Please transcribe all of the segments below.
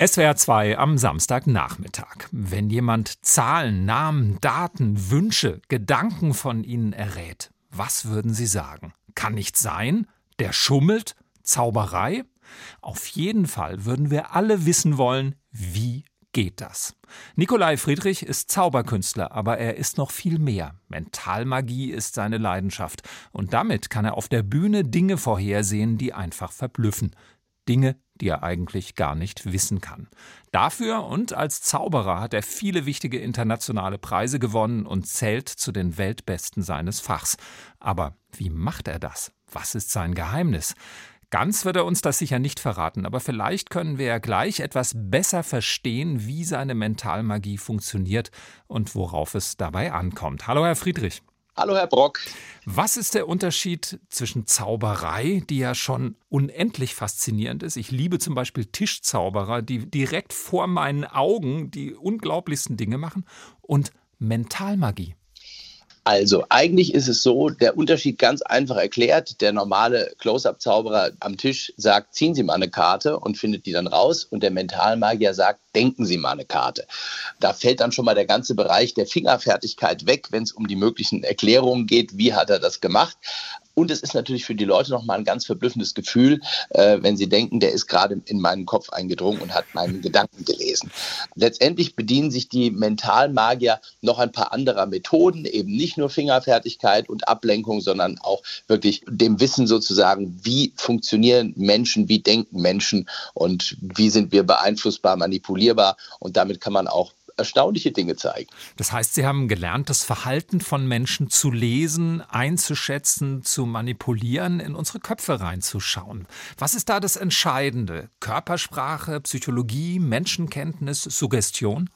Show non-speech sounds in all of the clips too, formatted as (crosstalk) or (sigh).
SWR 2 am Samstagnachmittag. Wenn jemand Zahlen, Namen, Daten, Wünsche, Gedanken von Ihnen errät, was würden Sie sagen? Kann nicht sein? Der schummelt? Zauberei? Auf jeden Fall würden wir alle wissen wollen, wie geht das? Nikolai Friedrich ist Zauberkünstler, aber er ist noch viel mehr. Mentalmagie ist seine Leidenschaft. Und damit kann er auf der Bühne Dinge vorhersehen, die einfach verblüffen. Dinge, die er eigentlich gar nicht wissen kann. Dafür und als Zauberer hat er viele wichtige internationale Preise gewonnen und zählt zu den Weltbesten seines Fachs. Aber wie macht er das? Was ist sein Geheimnis? Ganz wird er uns das sicher nicht verraten, aber vielleicht können wir ja gleich etwas besser verstehen, wie seine Mentalmagie funktioniert und worauf es dabei ankommt. Hallo, Herr Friedrich. Hallo, Herr Brock. Was ist der Unterschied zwischen Zauberei, die ja schon unendlich faszinierend ist? Ich liebe zum Beispiel Tischzauberer, die direkt vor meinen Augen die unglaublichsten Dinge machen, und Mentalmagie. Also, eigentlich ist es so, der Unterschied ganz einfach erklärt. Der normale Close-Up-Zauberer am Tisch sagt, ziehen Sie mal eine Karte und findet die dann raus. Und der Mentalmagier sagt, denken Sie mal eine Karte. Da fällt dann schon mal der ganze Bereich der Fingerfertigkeit weg, wenn es um die möglichen Erklärungen geht. Wie hat er das gemacht? Und es ist natürlich für die Leute nochmal ein ganz verblüffendes Gefühl, äh, wenn sie denken, der ist gerade in meinen Kopf eingedrungen und hat meinen (laughs) Gedanken gelesen. Letztendlich bedienen sich die Mentalmagier noch ein paar anderer Methoden, eben nicht nur Fingerfertigkeit und Ablenkung, sondern auch wirklich dem Wissen sozusagen, wie funktionieren Menschen, wie denken Menschen und wie sind wir beeinflussbar, manipulierbar. Und damit kann man auch erstaunliche Dinge zeigen. Das heißt, Sie haben gelernt, das Verhalten von Menschen zu lesen, einzuschätzen, zu manipulieren, in unsere Köpfe reinzuschauen. Was ist da das Entscheidende? Körpersprache, Psychologie, Menschenkenntnis, Suggestion?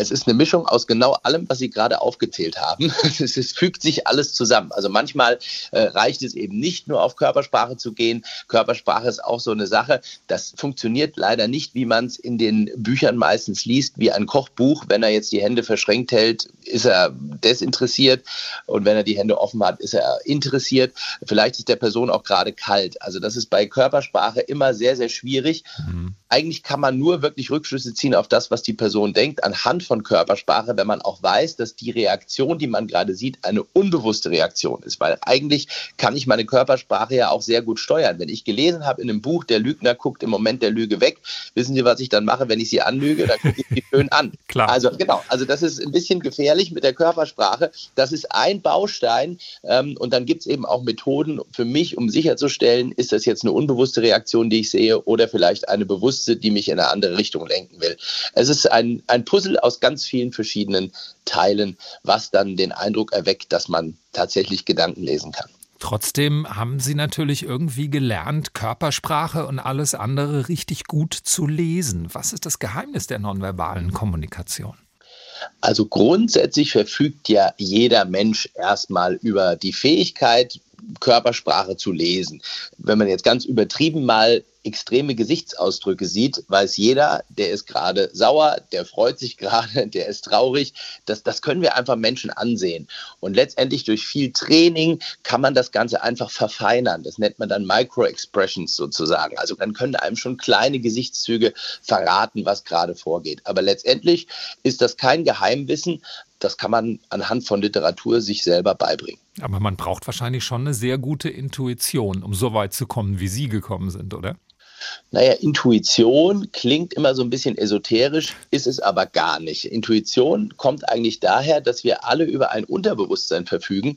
Es ist eine Mischung aus genau allem, was Sie gerade aufgezählt haben. (laughs) Es, es fügt sich alles zusammen. Also manchmal äh, reicht es eben nicht nur auf Körpersprache zu gehen. Körpersprache ist auch so eine Sache. Das funktioniert leider nicht, wie man es in den Büchern meistens liest, wie ein Kochbuch. Wenn er jetzt die Hände verschränkt hält, ist er desinteressiert. Und wenn er die Hände offen hat, ist er interessiert. Vielleicht ist der Person auch gerade kalt. Also das ist bei Körpersprache immer sehr, sehr schwierig. Mhm. Eigentlich kann man nur wirklich Rückschlüsse ziehen auf das, was die Person denkt, anhand von Körpersprache, wenn man auch weiß, dass die Reaktion, die man gerade sieht, eine unbewusste Reaktion ist. Weil eigentlich kann ich meine Körpersprache ja auch sehr gut steuern. Wenn ich gelesen habe in einem Buch, der Lügner guckt im Moment der Lüge weg, wissen Sie, was ich dann mache, wenn ich sie anlüge? Dann gucke ich sie schön an. (laughs) Klar. Also genau, also das ist ein bisschen gefährlich mit der Körpersprache. Das ist ein Baustein ähm, und dann gibt es eben auch Methoden für mich, um sicherzustellen, ist das jetzt eine unbewusste Reaktion, die ich sehe oder vielleicht eine bewusste, die mich in eine andere Richtung lenken will. Es ist ein, ein Puzzle aus ganz vielen verschiedenen Teilen, was dann den Eindruck erweckt, dass man tatsächlich Gedanken lesen kann. Trotzdem haben Sie natürlich irgendwie gelernt, Körpersprache und alles andere richtig gut zu lesen. Was ist das Geheimnis der nonverbalen Kommunikation? Also grundsätzlich verfügt ja jeder Mensch erstmal über die Fähigkeit, Körpersprache zu lesen. Wenn man jetzt ganz übertrieben mal extreme Gesichtsausdrücke sieht, weiß jeder, der ist gerade sauer, der freut sich (laughs) gerade, der ist traurig. Das, das können wir einfach Menschen ansehen. Und letztendlich durch viel Training kann man das Ganze einfach verfeinern. Das nennt man dann Micro-Expressions sozusagen. Also dann können einem schon kleine Gesichtszüge verraten, was gerade vorgeht. Aber letztendlich ist das kein Geheimwissen, das kann man anhand von Literatur sich selber beibringen. Aber man braucht wahrscheinlich schon eine sehr gute Intuition, um so weit zu kommen, wie Sie gekommen sind, oder? Naja, Intuition klingt immer so ein bisschen esoterisch, ist es aber gar nicht. Intuition kommt eigentlich daher, dass wir alle über ein Unterbewusstsein verfügen.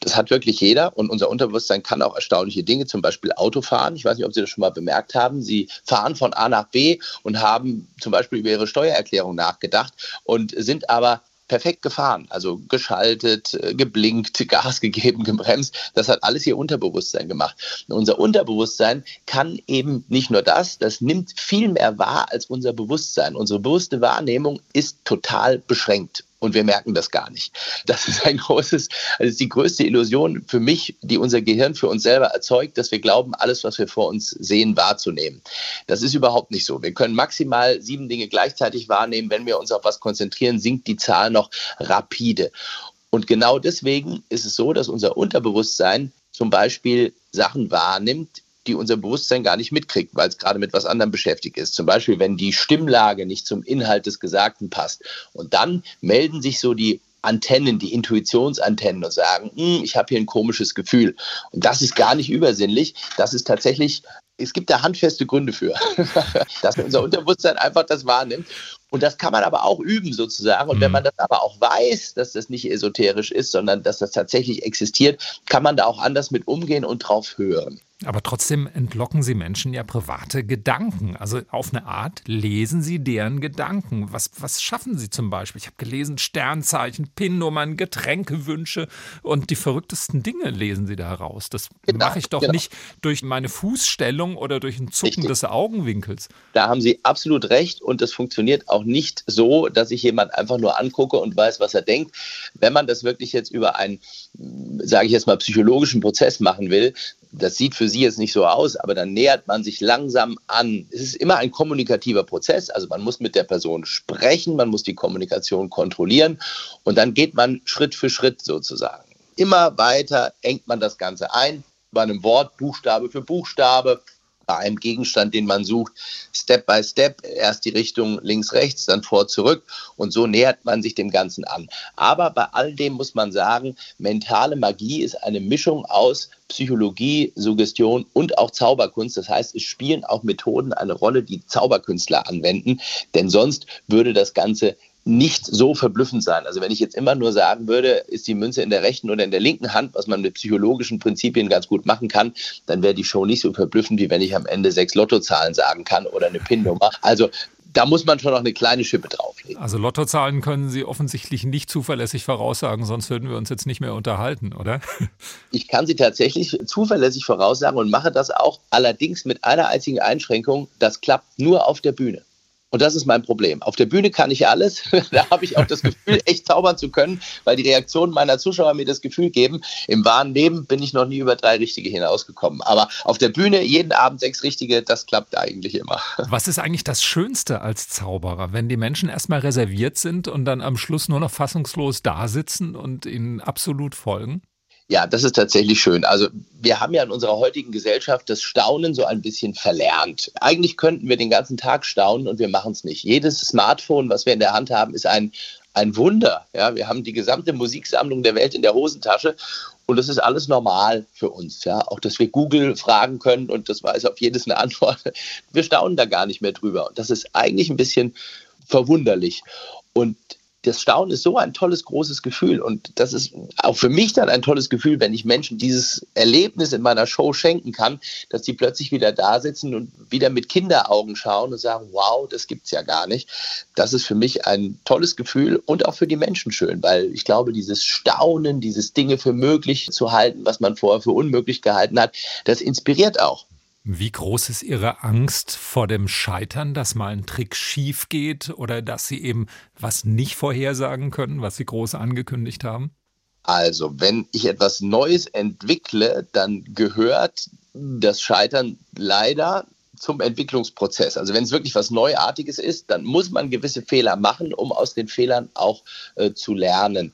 Das hat wirklich jeder und unser Unterbewusstsein kann auch erstaunliche Dinge, zum Beispiel Autofahren. Ich weiß nicht, ob Sie das schon mal bemerkt haben. Sie fahren von A nach B und haben zum Beispiel über Ihre Steuererklärung nachgedacht und sind aber perfekt gefahren, also geschaltet, äh, geblinkt, (laughs) Gas gegeben, gebremst. Das hat alles ihr Unterbewusstsein gemacht. Und unser Unterbewusstsein kann eben nicht nur das, das nimmt viel mehr wahr als unser Bewusstsein. Unsere bewusste Wahrnehmung ist total beschränkt und wir merken das gar nicht. Das ist ein großes, ist die größte Illusion für mich, die unser Gehirn für uns selber erzeugt, dass wir glauben, alles, was wir vor uns sehen, wahrzunehmen. Das ist überhaupt nicht so. Wir können maximal sieben Dinge gleichzeitig wahrnehmen. Wenn wir uns auf was konzentrieren, sinkt die Zahl noch rapide. Und genau deswegen ist es so, dass unser Unterbewusstsein zum Beispiel Sachen wahrnimmt, die unser Bewusstsein gar nicht mitkriegt, weil es gerade mit was anderem beschäftigt ist. Zum Beispiel, wenn die Stimmlage nicht zum Inhalt des Gesagten passt. Und dann melden sich so die Antennen, die Intuitionsantennen und sagen, hm, ich habe hier ein komisches Gefühl. Und das ist gar nicht übersinnlich. Das ist tatsächlich es gibt da handfeste Gründe für, (laughs) dass unser Unterbewusstsein einfach das wahrnimmt. Und das kann man aber auch üben sozusagen. Und wenn mhm. man das aber auch weiß, dass das nicht esoterisch ist, sondern dass das tatsächlich existiert, kann man da auch anders mit umgehen und drauf hören. Aber trotzdem entlocken Sie Menschen ja private Gedanken. Also auf eine Art lesen Sie deren Gedanken. Was, was schaffen Sie zum Beispiel? Ich habe gelesen, Sternzeichen, PIN-Nummern, Getränkewünsche und die verrücktesten Dinge lesen Sie da heraus. Das genau, mache ich doch genau. nicht durch meine Fußstellung oder durch ein Zucken Richtig. des Augenwinkels. Da haben Sie absolut recht und das funktioniert auch nicht so, dass ich jemand einfach nur angucke und weiß, was er denkt. Wenn man das wirklich jetzt über einen, sage ich jetzt mal, psychologischen Prozess machen will, das sieht für Sie jetzt nicht so aus, aber dann nähert man sich langsam an. Es ist immer ein kommunikativer Prozess, also man muss mit der Person sprechen, man muss die Kommunikation kontrollieren und dann geht man Schritt für Schritt sozusagen. Immer weiter engt man das Ganze ein, bei einem Wort Buchstabe für Buchstabe, bei einem Gegenstand, den man sucht, Step by Step, erst die Richtung links, rechts, dann vor, zurück und so nähert man sich dem Ganzen an. Aber bei all dem muss man sagen, mentale Magie ist eine Mischung aus Psychologie, Suggestion und auch Zauberkunst. Das heißt, es spielen auch Methoden eine Rolle, die Zauberkünstler anwenden, denn sonst würde das Ganze nicht so verblüffend sein. Also wenn ich jetzt immer nur sagen würde, ist die Münze in der rechten oder in der linken Hand, was man mit psychologischen Prinzipien ganz gut machen kann, dann wäre die Show nicht so verblüffend, wie wenn ich am Ende sechs Lottozahlen sagen kann oder eine PIN-Nummer. Also da muss man schon noch eine kleine Schippe drauflegen. Also Lottozahlen können Sie offensichtlich nicht zuverlässig voraussagen, sonst würden wir uns jetzt nicht mehr unterhalten, oder? (laughs) Ich kann sie tatsächlich zuverlässig voraussagen und mache das auch allerdings mit einer einzigen Einschränkung. Das klappt nur auf der Bühne. Und das ist mein Problem. Auf der Bühne kann ich alles. (laughs) da habe ich auch das Gefühl, (laughs) echt zaubern zu können, weil die Reaktionen meiner Zuschauer mir das Gefühl geben. Im wahren Leben bin ich noch nie über drei Richtige hinausgekommen. Aber auf der Bühne jeden Abend sechs Richtige, das klappt eigentlich immer. (laughs) Was ist eigentlich das Schönste als Zauberer, wenn die Menschen erstmal reserviert sind und dann am Schluss nur noch fassungslos da sitzen und ihnen absolut folgen? Ja, das ist tatsächlich schön. Also wir haben ja in unserer heutigen Gesellschaft das Staunen so ein bisschen verlernt. Eigentlich könnten wir den ganzen Tag staunen und wir machen es nicht. Jedes Smartphone, was wir in der Hand haben, ist ein, ein Wunder. Ja, wir haben die gesamte Musiksammlung der Welt in der Hosentasche und das ist alles normal für uns. Ja, auch dass wir Google fragen können und das weiß auf jedes eine Antwort. Wir staunen da gar nicht mehr drüber. Und das ist eigentlich ein bisschen verwunderlich. Und das Staunen ist so ein tolles, großes Gefühl. Und das ist auch für mich dann ein tolles Gefühl, wenn ich Menschen dieses Erlebnis in meiner Show schenken kann, dass die plötzlich wieder da sitzen und wieder mit Kinderaugen schauen und sagen, wow, das gibt's ja gar nicht. Das ist für mich ein tolles Gefühl und auch für die Menschen schön, weil ich glaube, dieses Staunen, dieses Dinge für möglich zu halten, was man vorher für unmöglich gehalten hat, das inspiriert auch. Wie groß ist Ihre Angst vor dem Scheitern, dass mal ein Trick schief geht oder dass Sie eben was nicht vorhersagen können, was Sie groß angekündigt haben? Also, wenn ich etwas Neues entwickle, dann gehört das Scheitern leider zum Entwicklungsprozess. Also wenn es wirklich was Neuartiges ist, dann muss man gewisse Fehler machen, um aus den Fehlern auch äh, zu lernen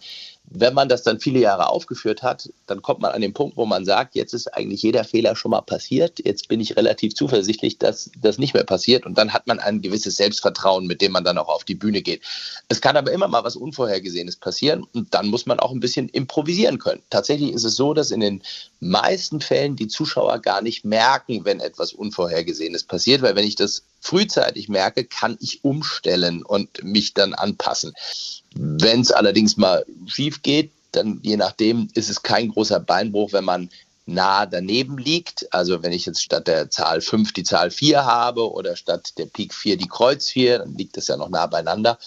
wenn man das dann viele Jahre aufgeführt hat, dann kommt man an den Punkt, wo man sagt, jetzt ist eigentlich jeder Fehler schon mal passiert. Jetzt bin ich relativ zuversichtlich, dass das nicht mehr passiert. Und dann hat man ein gewisses Selbstvertrauen, mit dem man dann auch auf die Bühne geht. Es kann aber immer mal was Unvorhergesehenes passieren und dann muss man auch ein bisschen improvisieren können. Tatsächlich ist es so, dass in den meisten Fällen die Zuschauer gar nicht merken, wenn etwas Unvorhergesehenes passiert, weil wenn ich das frühzeitig merke, kann ich umstellen und mich dann anpassen. Wenn es allerdings mal schief geht, dann je nachdem ist es kein großer Beinbruch, wenn man nah daneben liegt. Also wenn ich jetzt statt der Zahl 5 die Zahl 4 habe oder statt der Pik 4 die Kreuz 4, dann liegt das ja noch nah beieinander.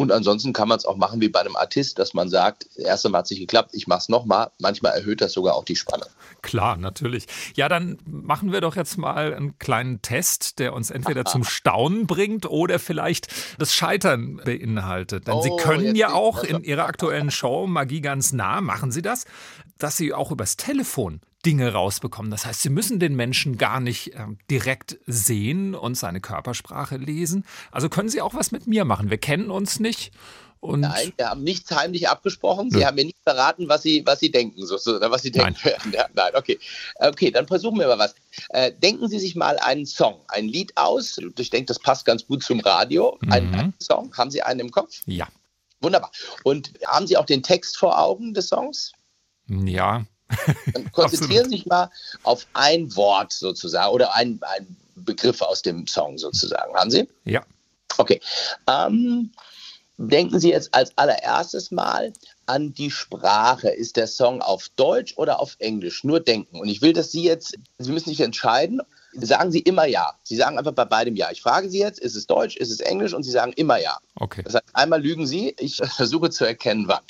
Und ansonsten kann man es auch machen wie bei einem Artist, dass man sagt, das erste Mal hat es nicht geklappt, ich mache es nochmal. Manchmal erhöht das sogar auch die Spannung. Klar, natürlich. Ja, dann machen wir doch jetzt mal einen kleinen Test, der uns entweder zum (laughs) Staunen bringt oder vielleicht das Scheitern beinhaltet. Denn oh, Sie können ja auch in Ihrer aktuellen Show Magie ganz nah, machen Sie das, dass Sie auch übers Telefon Dinge rausbekommen. Das heißt, Sie müssen den Menschen gar nicht äh, direkt sehen und seine Körpersprache lesen. Also können Sie auch was mit mir machen. Wir kennen uns nicht. Und Nein, wir haben nichts heimlich abgesprochen. Sie ja. haben mir nicht verraten, was Sie, was Sie denken, so, oder was Sie denken Nein. werden. Ja, nein, okay. Okay, dann versuchen wir mal was. Äh, denken Sie sich mal einen Song, ein Lied aus. Ich denke, das passt ganz gut zum Radio. Mhm. Ein, einen Song. Haben Sie einen im Kopf? Ja. Wunderbar. Und haben Sie auch den Text vor Augen des Songs? Ja. Dann konzentrieren Sie sich mal auf ein Wort sozusagen oder ein, ein Begriff aus dem Song sozusagen. Haben Sie? Ja. Okay. Ähm, denken Sie jetzt als allererstes mal an die Sprache. Ist der Song auf Deutsch oder auf Englisch? Nur denken. Und ich will, dass Sie jetzt, Sie müssen sich entscheiden. Sagen Sie immer ja. Sie sagen einfach bei beidem ja. Ich frage Sie jetzt, ist es Deutsch, ist es Englisch? Und Sie sagen immer ja. Okay. Das heißt, einmal lügen Sie. Ich (laughs) versuche zu erkennen, wann.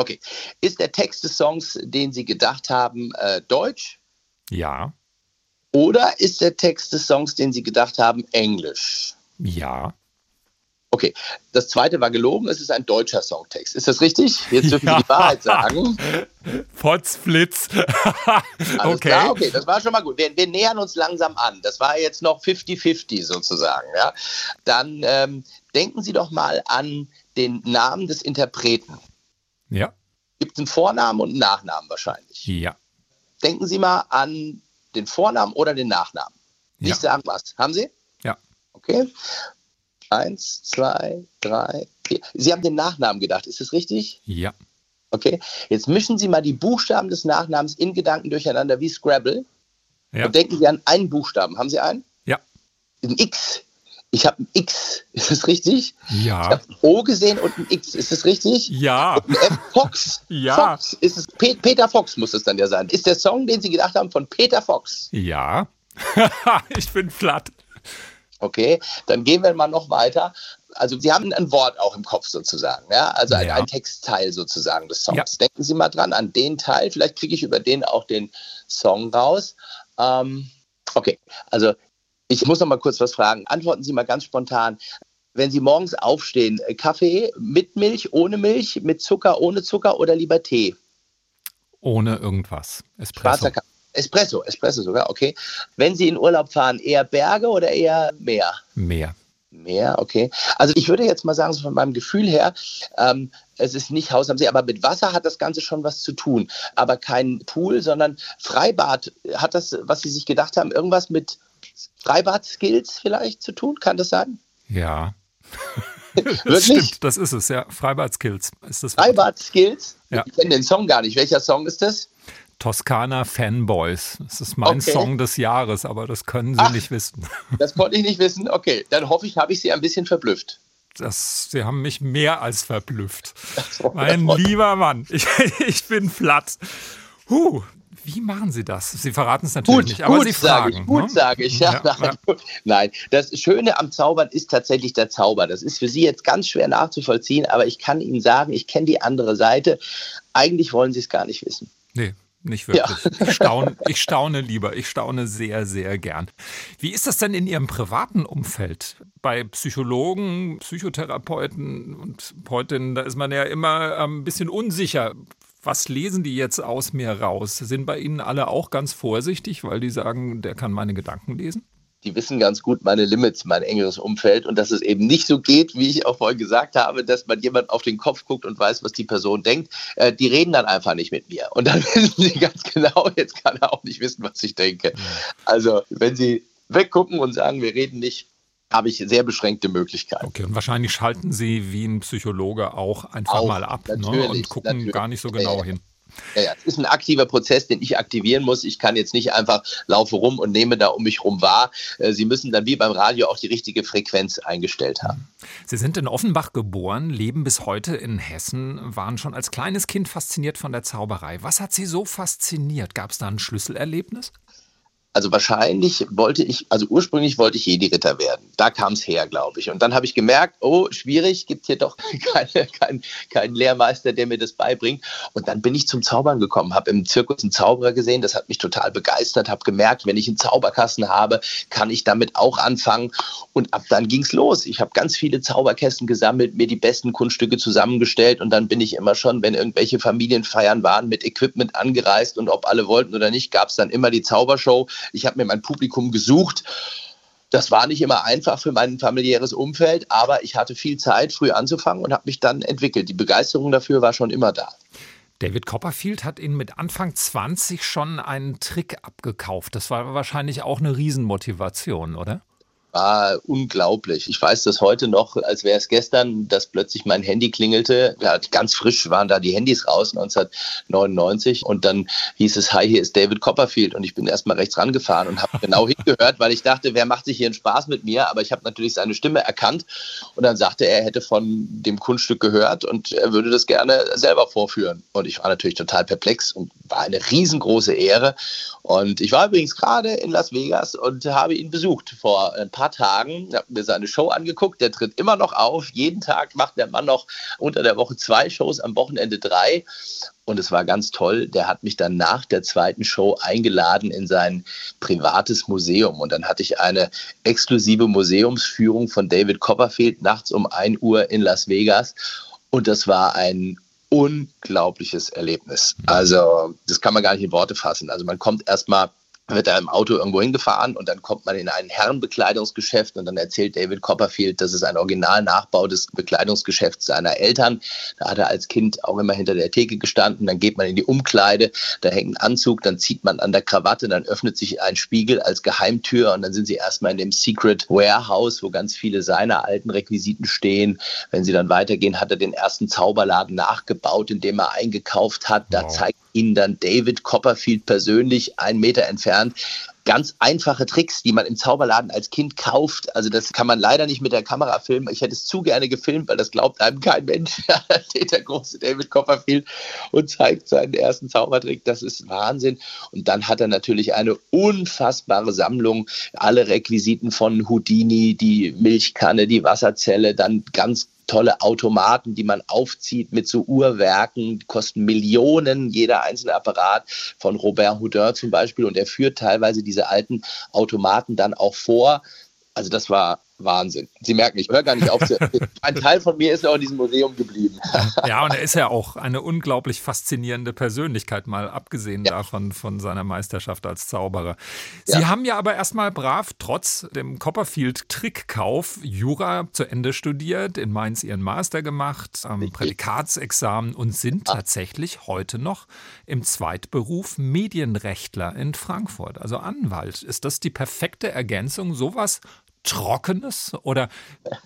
Okay. Ist der Text des Songs, den Sie gedacht haben, äh, Deutsch? Ja. Oder ist der Text des Songs, den Sie gedacht haben, Englisch? Ja. Okay, das zweite war gelogen, es ist ein deutscher Songtext. Ist das richtig? Jetzt dürfen ja. Sie die Wahrheit sagen. Potzblitz. (laughs) okay. Klar? okay, das war schon mal gut. Wir, wir, nähern uns langsam an. Das war jetzt noch 50-50 sozusagen. Ja? Dann ähm, denken Sie doch mal an den Namen des Interpreten. Ja. Gibt es einen Vornamen und einen Nachnamen wahrscheinlich? Ja. Denken Sie mal an den Vornamen oder den Nachnamen. Nicht ja. sagen was. Haben Sie? Ja. Okay. Eins, zwei, drei, vier. Sie haben den Nachnamen gedacht, ist das richtig? Ja. Okay. Jetzt mischen Sie mal die Buchstaben des Nachnamens in Gedanken durcheinander wie Scrabble. Ja. Und denken Sie an einen Buchstaben. Haben Sie einen? Ja. Ein X. Ich habe ein X. (laughs) Ist das richtig? Ja. Ich habe ein O gesehen und ein X. Ist das richtig? Ja. Und ein F. Fox. (laughs) Ja. Fox. Ist es Pe Peter Fox muss es dann ja sein. Ist der Song, den Sie gedacht haben, von Peter Fox? Ja. (laughs) ich bin platt. Okay, dann gehen wir mal noch weiter. Also Sie haben ein Wort auch im Kopf sozusagen, ja, also ein, Ja. ein Textteil sozusagen des Songs. Ja. Denken Sie mal dran an den Teil. Vielleicht kriege ich über den auch den Song raus. Ähm, okay, also ich muss noch mal kurz was fragen. Antworten Sie mal ganz spontan. Wenn Sie morgens aufstehen, äh, Kaffee mit Milch, ohne Milch, mit Zucker, ohne Zucker oder lieber Tee? Ohne irgendwas. Espresso. Schwarzer Kaffee. Espresso, Espresso sogar, okay. Wenn Sie in Urlaub fahren, eher Berge oder eher Meer? Meer. Mehr, okay. Also ich würde jetzt mal sagen, so von meinem Gefühl her, ähm, es ist nicht Haus am See, aber mit Wasser hat das Ganze schon was zu tun. Aber kein Pool, sondern Freibad. Hat das, was Sie sich gedacht haben, irgendwas mit Freibad-Skills vielleicht zu tun? Kann das sein? Ja. (laughs) Das stimmt, das ist es, ja. Freibad-Skills ist das. Freibad-Skills? Ja. Ich kenne den Song gar nicht. Welcher Song ist das? Toskana Fanboys. Das ist mein Okay. Song des Jahres, aber das können Sie Ach. nicht wissen. (laughs) Das konnte ich nicht wissen. Okay, dann hoffe ich, habe ich Sie ein bisschen verblüfft. Das, Sie haben mich mehr als verblüfft. Mein lieber Mann, (laughs) ich, ich bin platt. Huh, wie machen Sie das? Sie verraten es natürlich Gut, nicht, aber gut, Sie sage fragen. ich, gut ne? sage ich. Ja, (laughs) Ja, nein, ja. nein, das Schöne am Zaubern ist tatsächlich der Zauber. Das ist für Sie jetzt ganz schwer nachzuvollziehen, aber ich kann Ihnen sagen, ich kenne die andere Seite. Eigentlich wollen Sie es gar nicht wissen. Nee, nicht wirklich. Ich, staune, ich staune lieber. Ich staune sehr, sehr gern. Wie ist das denn in Ihrem privaten Umfeld? Bei Psychologen, Psychotherapeuten und Peutinnen, da ist man ja immer ein bisschen unsicher. Was lesen die jetzt aus mir raus? Sind bei Ihnen alle auch ganz vorsichtig, weil die sagen, der kann meine Gedanken lesen? Die wissen ganz gut meine Limits, mein engeres Umfeld und dass es eben nicht so geht, wie ich auch vorhin gesagt habe, dass man jemand auf den Kopf guckt und weiß, was die Person denkt. Äh, die reden dann einfach nicht mit mir. Und dann (laughs) wissen sie ganz genau, jetzt kann er auch nicht wissen, was ich denke. Also, wenn sie weggucken und sagen, wir reden nicht, habe ich sehr beschränkte Möglichkeiten. Okay, und wahrscheinlich schalten Sie wie ein Psychologe auch einfach Auch, mal ab ne? und gucken natürlich. gar nicht so genau ja. hin. Ja, ja, es ist ein aktiver Prozess, den ich aktivieren muss. Ich kann jetzt nicht einfach laufe rum und nehme da um mich rum wahr. Äh, Sie müssen dann wie beim Radio auch die richtige Frequenz eingestellt haben. Sie sind in Offenbach geboren, leben bis heute in Hessen, waren schon als kleines Kind fasziniert von der Zauberei. Was hat Sie so fasziniert? Gab es da ein Schlüsselerlebnis? Also wahrscheinlich wollte ich, also ursprünglich wollte ich Jedi-Ritter werden. Da kam es her, glaube ich. Und dann habe ich gemerkt, oh, schwierig, gibt hier doch (laughs) keine, keinen kein Lehrmeister, der mir das beibringt. Und dann bin ich zum Zaubern gekommen, habe im Zirkus einen Zauberer gesehen, das hat mich total begeistert, habe gemerkt, wenn ich einen Zauberkasten habe, kann ich damit auch anfangen. Und ab dann ging es los. Ich habe ganz viele Zauberkästen gesammelt, mir die besten Kunststücke zusammengestellt und dann bin ich immer schon, wenn irgendwelche Familienfeiern waren, mit Equipment angereist und ob alle wollten oder nicht, gab es dann immer die Zaubershow ich habe mir mein Publikum gesucht. Das war nicht immer einfach für mein familiäres Umfeld, aber ich hatte viel Zeit, früh anzufangen und habe mich dann entwickelt. Die Begeisterung dafür war schon immer da. David Copperfield hat Ihnen mit Anfang 20 schon einen Trick abgekauft. Das war wahrscheinlich auch eine Riesenmotivation, oder? War unglaublich. Ich weiß das heute noch, als wäre es gestern, dass plötzlich mein Handy klingelte. Ja, ganz frisch waren da die Handys raus, 1999. Und dann hieß es, hi, hier ist David Copperfield. Und ich bin erstmal rechts rangefahren und habe genau (laughs) hingehört, weil ich dachte, wer macht sich hier einen Spaß mit mir? Aber ich habe natürlich seine Stimme erkannt. Und dann sagte er, er hätte von dem Kunststück gehört und er würde das gerne selber vorführen. Und ich war natürlich total perplex und war eine riesengroße Ehre. Und ich war übrigens gerade in Las Vegas und habe ihn besucht vor ein paar Tagen. Ich habe mir seine Show angeguckt. Der tritt immer noch auf. Jeden Tag macht der Mann noch unter der Woche zwei Shows, am Wochenende drei. Und es war ganz toll. Der hat mich dann nach der zweiten Show eingeladen in sein privates Museum. Und dann hatte ich eine exklusive Museumsführung von David Copperfield nachts um 1 Uhr in Las Vegas. Und das war ein unglaubliches Erlebnis. Also das kann man gar nicht in Worte fassen. Also man kommt erstmal wird da im Auto irgendwo hingefahren und dann kommt man in ein Herrenbekleidungsgeschäft und dann erzählt David Copperfield, das ist ein Originalnachbau des Bekleidungsgeschäfts seiner Eltern. Da hat er als Kind auch immer hinter der Theke gestanden. Dann geht man in die Umkleide, da hängt ein Anzug, dann zieht man an der Krawatte, dann öffnet sich ein Spiegel als Geheimtür und dann sind sie erstmal in dem Secret Warehouse, wo ganz viele seiner alten Requisiten stehen. Wenn sie dann weitergehen, hat er den ersten Zauberladen nachgebaut, in dem er eingekauft hat. Da wow. zeigt ihnen dann David Copperfield persönlich einen Meter entfernt ganz einfache Tricks, die man im Zauberladen als Kind kauft. Also das kann man leider nicht mit der Kamera filmen. Ich hätte es zu gerne gefilmt, weil das glaubt einem kein Mensch. (laughs) steht der große David Copperfield und zeigt seinen ersten Zaubertrick. Das ist Wahnsinn. Und dann hat er natürlich eine unfassbare Sammlung. Alle Requisiten von Houdini, die Milchkanne, die Wasserzelle, dann ganz tolle Automaten, die man aufzieht mit so Uhrwerken, die kosten Millionen, jeder einzelne Apparat von Robert Houdin zum Beispiel. Und er führt teilweise diese alten Automaten dann auch vor. Also das war Wahnsinn. Sie merken, ich höre gar nicht auf. (laughs) Ein Teil von mir ist auch in diesem Museum geblieben. ja, und er ist ja auch eine unglaublich faszinierende Persönlichkeit, mal abgesehen ja. davon von seiner Meisterschaft als Zauberer. Sie ja. haben ja aber erstmal brav, trotz dem Copperfield-Trickkauf, Jura zu Ende studiert, in Mainz ihren Master gemacht, am Prädikatsexamen und sind ah. tatsächlich heute noch im Zweitberuf Medienrechtler in Frankfurt, also Anwalt. Ist das die perfekte Ergänzung, sowas Trockenes? Oder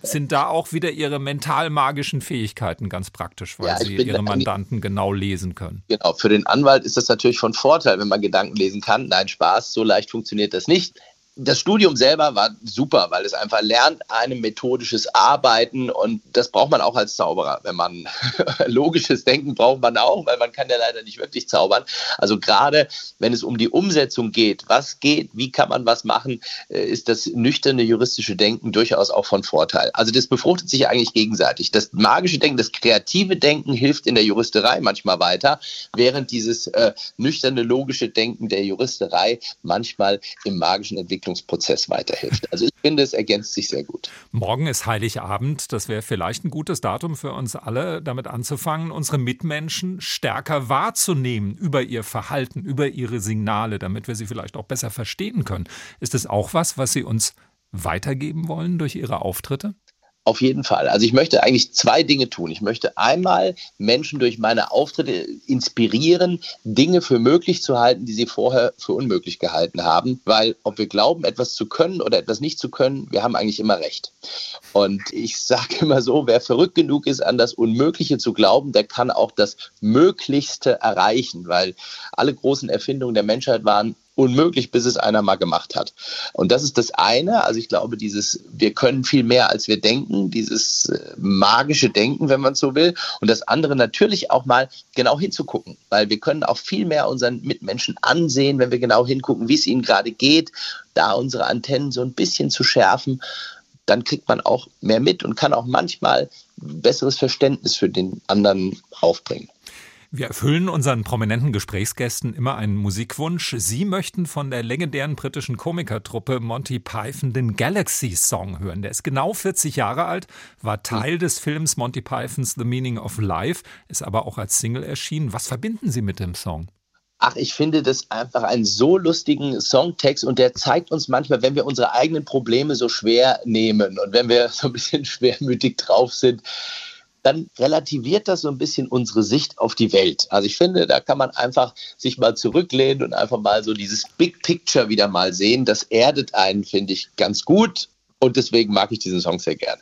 sind da auch wieder Ihre mental-magischen Fähigkeiten ganz praktisch, weil ja, Sie Ihre Mandanten genau lesen können? Genau, für den Anwalt ist das natürlich von Vorteil, wenn man Gedanken lesen kann. Nein, Spaß, so leicht funktioniert das nicht das Studium selber war super, weil es einfach lernt einem methodisches Arbeiten und das braucht man auch als Zauberer. Wenn man (laughs) logisches Denken braucht man auch, weil man kann ja leider nicht wirklich zaubern. Also gerade wenn es um die Umsetzung geht, was geht, wie kann man was machen, äh, ist das nüchterne juristische Denken durchaus auch von Vorteil. Also das befruchtet sich eigentlich gegenseitig. Das magische Denken, das kreative Denken hilft in der Juristerei manchmal weiter, während dieses äh, nüchterne logische Denken der Juristerei manchmal im magischen Entwicklung Entwicklungsprozess weiterhilft. Also ich finde, es ergänzt sich sehr gut. Morgen ist Heiligabend. Das wäre vielleicht ein gutes Datum für uns alle, damit anzufangen, unsere Mitmenschen stärker wahrzunehmen über ihr Verhalten, über ihre Signale, damit wir sie vielleicht auch besser verstehen können. Ist es auch was, was Sie uns weitergeben wollen durch Ihre Auftritte? Auf jeden Fall. Also ich möchte eigentlich zwei Dinge tun. Ich möchte einmal Menschen durch meine Auftritte inspirieren, Dinge für möglich zu halten, die sie vorher für unmöglich gehalten haben. Weil ob wir glauben, etwas zu können oder etwas nicht zu können, wir haben eigentlich immer recht. Und ich sage (laughs) immer so, wer verrückt genug ist, an das Unmögliche zu glauben, der kann auch das Möglichste erreichen. Weil alle großen Erfindungen der Menschheit waren unmöglich, bis es einer mal gemacht hat. Und das ist das eine. Also ich glaube, dieses, wir können viel mehr, als wir denken, dieses äh, magische Denken, wenn man so will. Und das andere natürlich auch mal genau hinzugucken, weil wir können auch viel mehr unseren Mitmenschen ansehen, wenn wir genau hingucken, wie es ihnen gerade geht, da unsere Antennen so ein bisschen zu schärfen. Dann kriegt man auch mehr mit und kann auch manchmal besseres Verständnis für den anderen aufbringen. Wir erfüllen unseren prominenten Gesprächsgästen immer einen Musikwunsch. Sie möchten von der legendären britischen Komikertruppe Monty Python den Galaxy Song hören. Der ist genau 40 Jahre alt, war Teil des Films Monty Pythons The Meaning of Life, ist aber auch als Single erschienen. Was verbinden Sie mit dem Song? Ach, ich finde das einfach einen so lustigen Songtext und der zeigt uns manchmal, wenn wir unsere eigenen Probleme so schwer nehmen und wenn wir (laughs) so ein bisschen schwermütig drauf sind, dann relativiert das so ein bisschen unsere Sicht auf die Welt. Also ich finde, da kann man einfach sich mal zurücklehnen und einfach mal so dieses Big Picture wieder mal sehen. Das erdet einen, finde ich, ganz gut. Und deswegen mag ich diesen Song sehr gerne.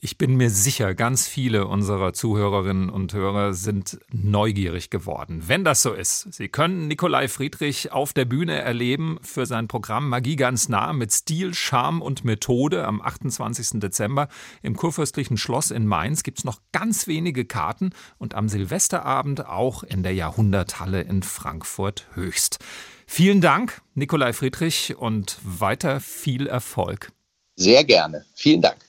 Ich bin mir sicher, ganz viele unserer Zuhörerinnen und Hörer sind neugierig geworden. Wenn das so ist, Sie können Nikolai Friedrich auf der Bühne erleben für sein Programm Magie ganz nah mit Stil, Charme und Methode am 28. Dezember im Kurfürstlichen Schloss in Mainz. Gibt es noch ganz wenige Karten und am Silvesterabend auch in der Jahrhunderthalle in Frankfurt Höchst. Vielen Dank, Nikolai Friedrich, und weiter viel Erfolg. Sehr gerne. Vielen Dank.